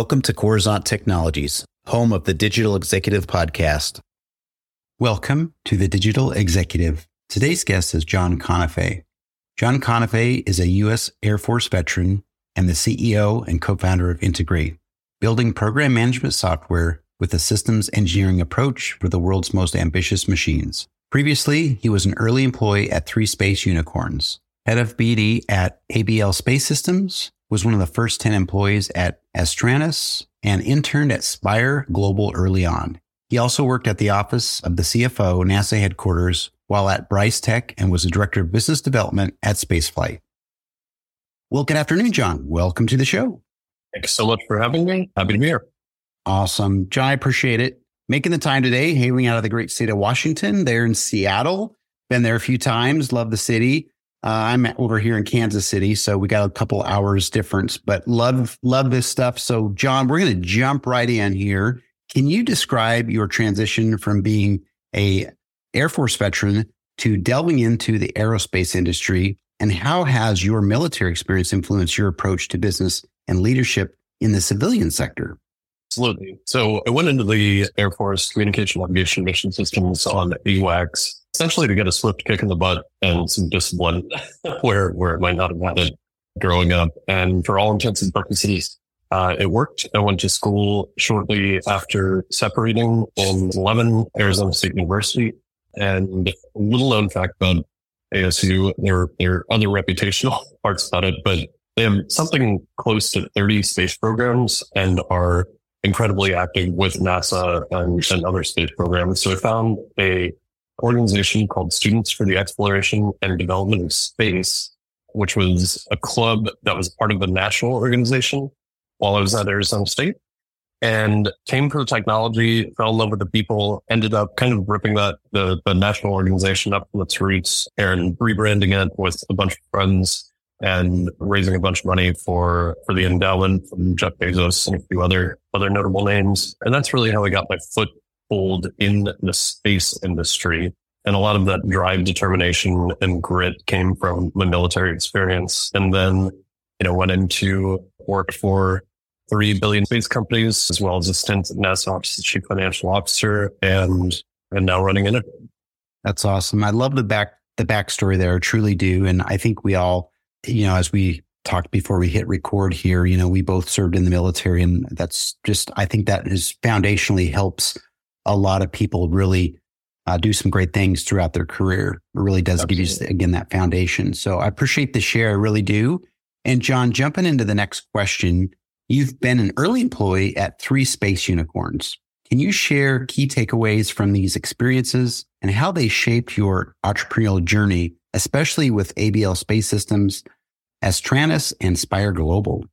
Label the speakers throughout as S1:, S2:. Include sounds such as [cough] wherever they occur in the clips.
S1: Welcome to Coruzant Technologies, home of the Digital Executive Podcast.
S2: Welcome to the Digital Executive. Today's guest is John Conafay. John Conafay is a U.S. Air Force veteran and the CEO and co-founder of Integrate, building program management software with a systems engineering approach for the world's most ambitious machines. Previously, he was an early employee at Three Space Unicorns, head of BD at ABL Space Systems, was one of the first 10 employees at Astranis, and interned at Spire Global early on. He also worked at the office of the CFO, NASA headquarters, while at Bryce Tech and was the director of business development at Spaceflight. Well, good afternoon, John. Welcome to the show.
S3: Thanks so much for having me. Happy to be here.
S2: Awesome. John, I appreciate it. Making the time today, hailing out of the great state of Washington, there in Seattle. Been there a few times, love the city. Uh, I'm over here in Kansas City, so we got a couple hours difference, but love love this stuff. So, John, we're going to jump right in here. Can you describe your transition from being a Air Force veteran to delving into the aerospace industry, and how has your military experience influenced your approach to business and leadership in the civilian sector?
S3: Absolutely. So, I went into the Air Force Communication Navigation Mission Systems on AWACS essentially to get a swift kick in the butt and some discipline [laughs] where, where it might not have it growing up. And for all intents and purposes, uh, it worked. I went to school shortly after separating in 11 Arizona State University. And a little known fact about ASU, there, there are other reputational [laughs] parts about it, but they have something close to 30 space programs and are incredibly active with NASA and, and other space programs. So I found a organization called Students for the Exploration and Development of Space, which was a club that was part of the national organization while I was at Arizona State and came for the technology, fell in love with the people, ended up kind of ripping that, the, the national organization up from its roots and rebranding it with a bunch of friends and raising a bunch of money for, for the endowment from Jeff Bezos and a few other, other notable names. And that's really how I got my foot hold in the space industry. And a lot of that drive, determination and grit came from my military experience. And then, you know, went into work for three billion space companies, as well as a stint at NASA Office Chief Financial Officer and, and now running in it.
S2: That's awesome. I love the back, the backstory there. Truly do. And I think we all, you know, as we talked before we hit record here, you know, we both served in the military and that's just, I think that is foundationally helps a lot of people really uh, do some great things throughout their career. It really does Absolutely. give you, again, that foundation. So I appreciate the share. I really do. And John, jumping into the next question, you've been an early employee at three space unicorns. Can you share key takeaways from these experiences and how they shaped your entrepreneurial journey, especially with ABL Space Systems, Astranis, and Spire Global?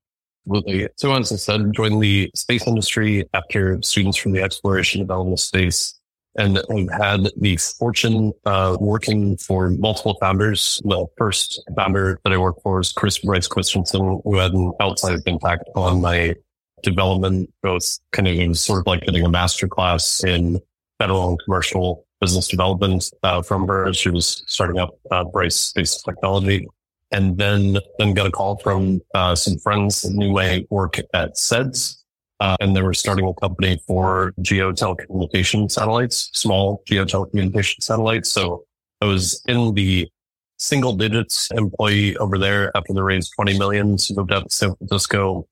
S3: Absolutely. So as I said, joined the space industry after students from the exploration development space. And I've had the fortune of working for multiple founders. Well, first founder that I worked for is Carissa Bryce Christensen, who had an outside impact on my development, both kind of sort of like getting a master class in federal and commercial business development uh, from her. She was starting up uh, Bryce Space Technology and then then got a call from uh, some friends that knew I work at SEDS, uh, and they were starting a company for geo telecommunication satellites, small geo telecommunication satellites. So I was in the single digits employee over there after they raised 20 million. So moved out to San Francisco,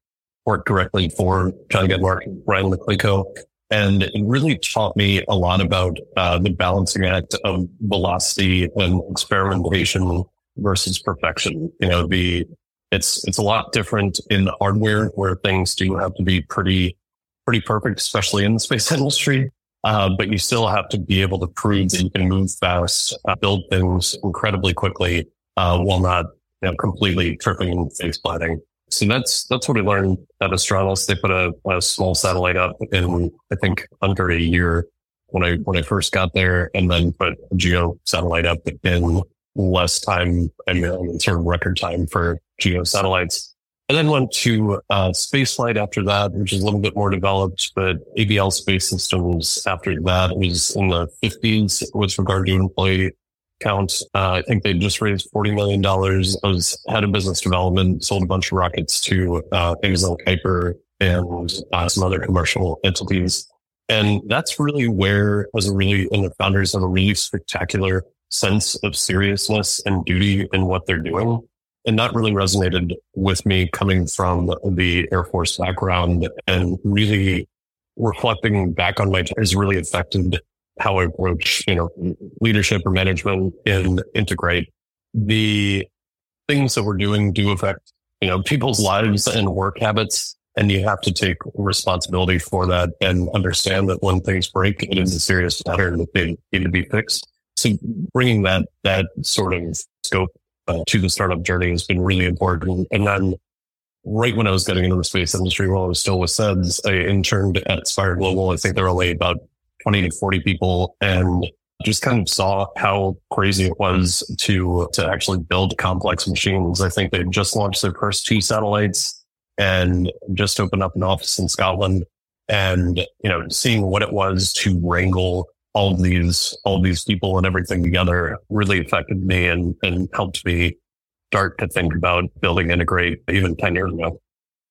S3: worked directly for John Gedmark, Ryan McLinko. And it really taught me a lot about uh, the balancing act of velocity and experimentation versus perfection. You know, the, it's, it's a lot different in hardware where things do have to be pretty, pretty perfect, especially in the space [laughs] industry. Uh, but you still have to be able to prove that you can move fast, uh, build things incredibly quickly, uh, while not you know, completely tripping and face planting. So that's, that's what I learned at Astranis. They put a, a small satellite up in, I think, under a year when I, when I first got there and then put a geo satellite up in less time and sort of record time for geo satellites. And then went to uh, spaceflight after that, which is a little bit more developed, but ABL space systems after that was in the 50s with regard to employee count. Uh, I think they just raised $40 million. I was head of business development, sold a bunch of rockets to uh, things Kuiper and uh, some other commercial entities. And that's really where, as a really, and the founders have a really spectacular sense of seriousness and duty in what they're doing. And that really resonated with me coming from the Air Force background and really reflecting back on my has really affected how I approach, you know, leadership or management in integrate. The things that we're doing do affect, you know, people's lives and work habits. And you have to take responsibility for that and understand that when things break, it is a serious matter that they need to be fixed. So bringing that, that sort of scope uh, to the startup journey has been really important. And then right when I was getting into the space industry, while I was still with SEDS, I interned at Spire Global. I think there were only about 20 to 40 people and just kind of saw how crazy it was to, to actually build complex machines. I think they just launched their first two satellites and just opened up an office in Scotland and, you know, seeing what it was to wrangle all these, all these people and everything together really affected me and, and helped me start to think about building integrate even 10 years ago.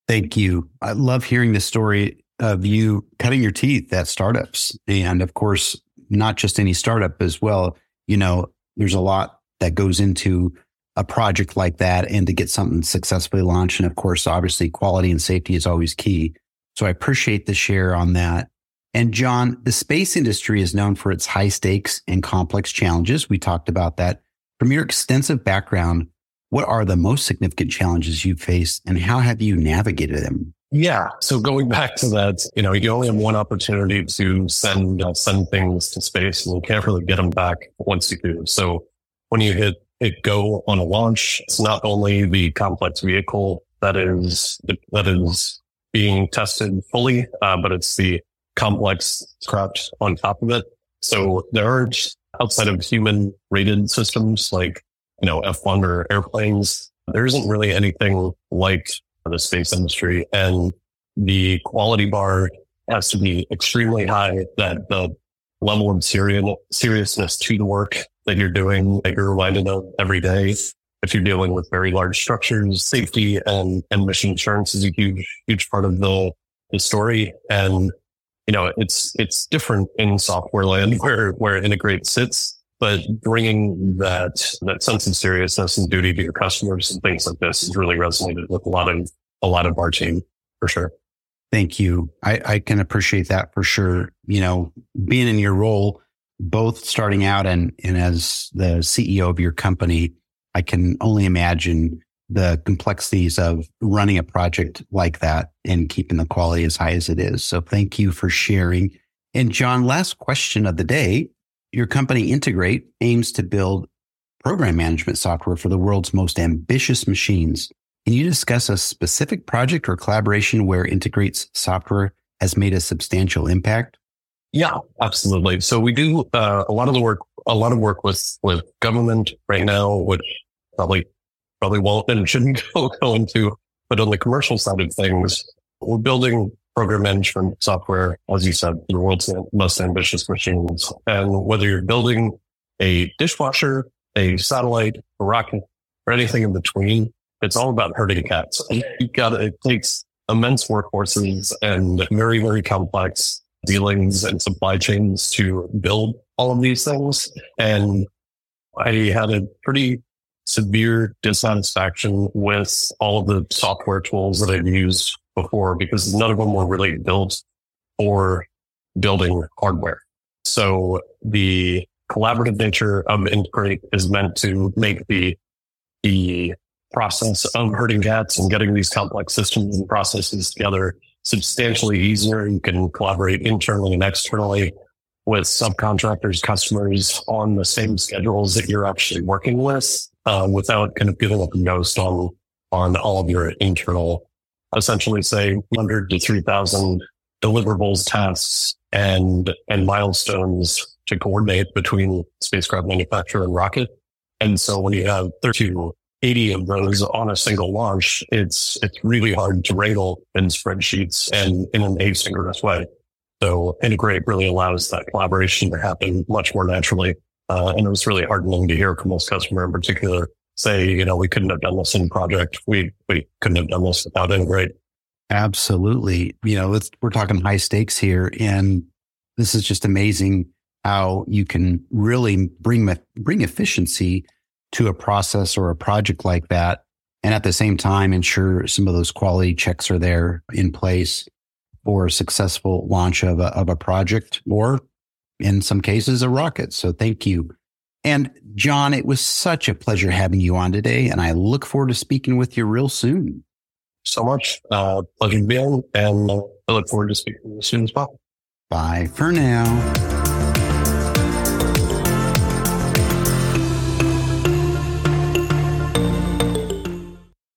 S2: Thank you. I love hearing the story of you cutting your teeth at startups. And of course, not just any startup as well. You know, there's a lot that goes into a project like that and to get something successfully launched. And of course, obviously quality and safety is always key. So I appreciate the share on that. And John, the space industry is known for its high stakes and complex challenges. We talked about that. From your extensive background, what are the most significant challenges you've faced and how have you navigated them?
S3: Yeah. So going back to that, you know, you only have one opportunity to send uh, send things to space, and you can't really get them back once you do. So when you hit hit go on a launch, it's not only the complex vehicle that is that is being tested fully, uh, but it's the complex craft on top of it. So there aren't outside of human rated systems like you know, F1 or airplanes. There isn't really anything like the space industry and the quality bar has to be extremely high that the level of serial, seriousness to the work that you're doing, that you're reminded of every day. If you're dealing with very large structures, safety and, and mission assurance is a huge, huge part of the, the story. And, you know, it's, it's different in software land [laughs] where, where integrate sits but bringing that that sense of seriousness and duty to your customers and things like this has really resonated with a lot of a lot of our team for sure.
S2: Thank you. I, I can appreciate that for sure. You know, being in your role, both starting out and and as the CEO of your company, I can only imagine the complexities of running a project like that and keeping the quality as high as it is. So thank you for sharing. And John, last question of the day your company Integrate aims to build program management software for the world's most ambitious machines. Can you discuss a specific project or collaboration where Integrate's software has made a substantial impact?
S3: Yeah, absolutely. So we do uh, a lot of the work, a lot of work with with government right now, which probably probably won't and shouldn't [laughs] go, go into. But on the commercial side of things, we're building program management software, as you said, the world's most ambitious machines. And whether you're building a dishwasher, a satellite, a rocket, or anything in between, it's all about herding cats. You got it takes immense workforces and very, very complex dealings and supply chains to build all of these things. And I had a pretty severe dissatisfaction with all of the software tools that I've used before because none of them were really built for building hardware. So the collaborative nature of Integrate is meant to make the, the process of herding cats and getting these complex systems and processes together substantially easier. You can collaborate internally and externally with subcontractors, customers on the same schedules that you're actually working with, uh, without kind of giving up a ghost on, on all of your internal essentially say 100 to 3000 deliverables, tasks and, and milestones to coordinate between spacecraft manufacturer and rocket. And so when you have 30 to 80 of those on a single launch, it's, it's really hard to wrangle in spreadsheets and in an asynchronous way. So integrate really allows that collaboration to happen much more naturally. Uh, and it was really heartening to hear this customer in particular say, you know, we couldn't have done this in project. We, we couldn't have done this without Integrate.
S2: Absolutely. You know, we're talking high stakes here. And this is just amazing how you can really bring, bring efficiency to a process or a project like that. And at the same time, ensure some of those quality checks are there in place for a successful launch of a, of a project or in some cases a rocket. So thank you. And John, it was such a pleasure having you on today. And I look forward to speaking with you real soon.
S3: So much. Uh, pleasure to be on. And uh, I look forward to speaking with you as soon as possible.
S2: Bye for now.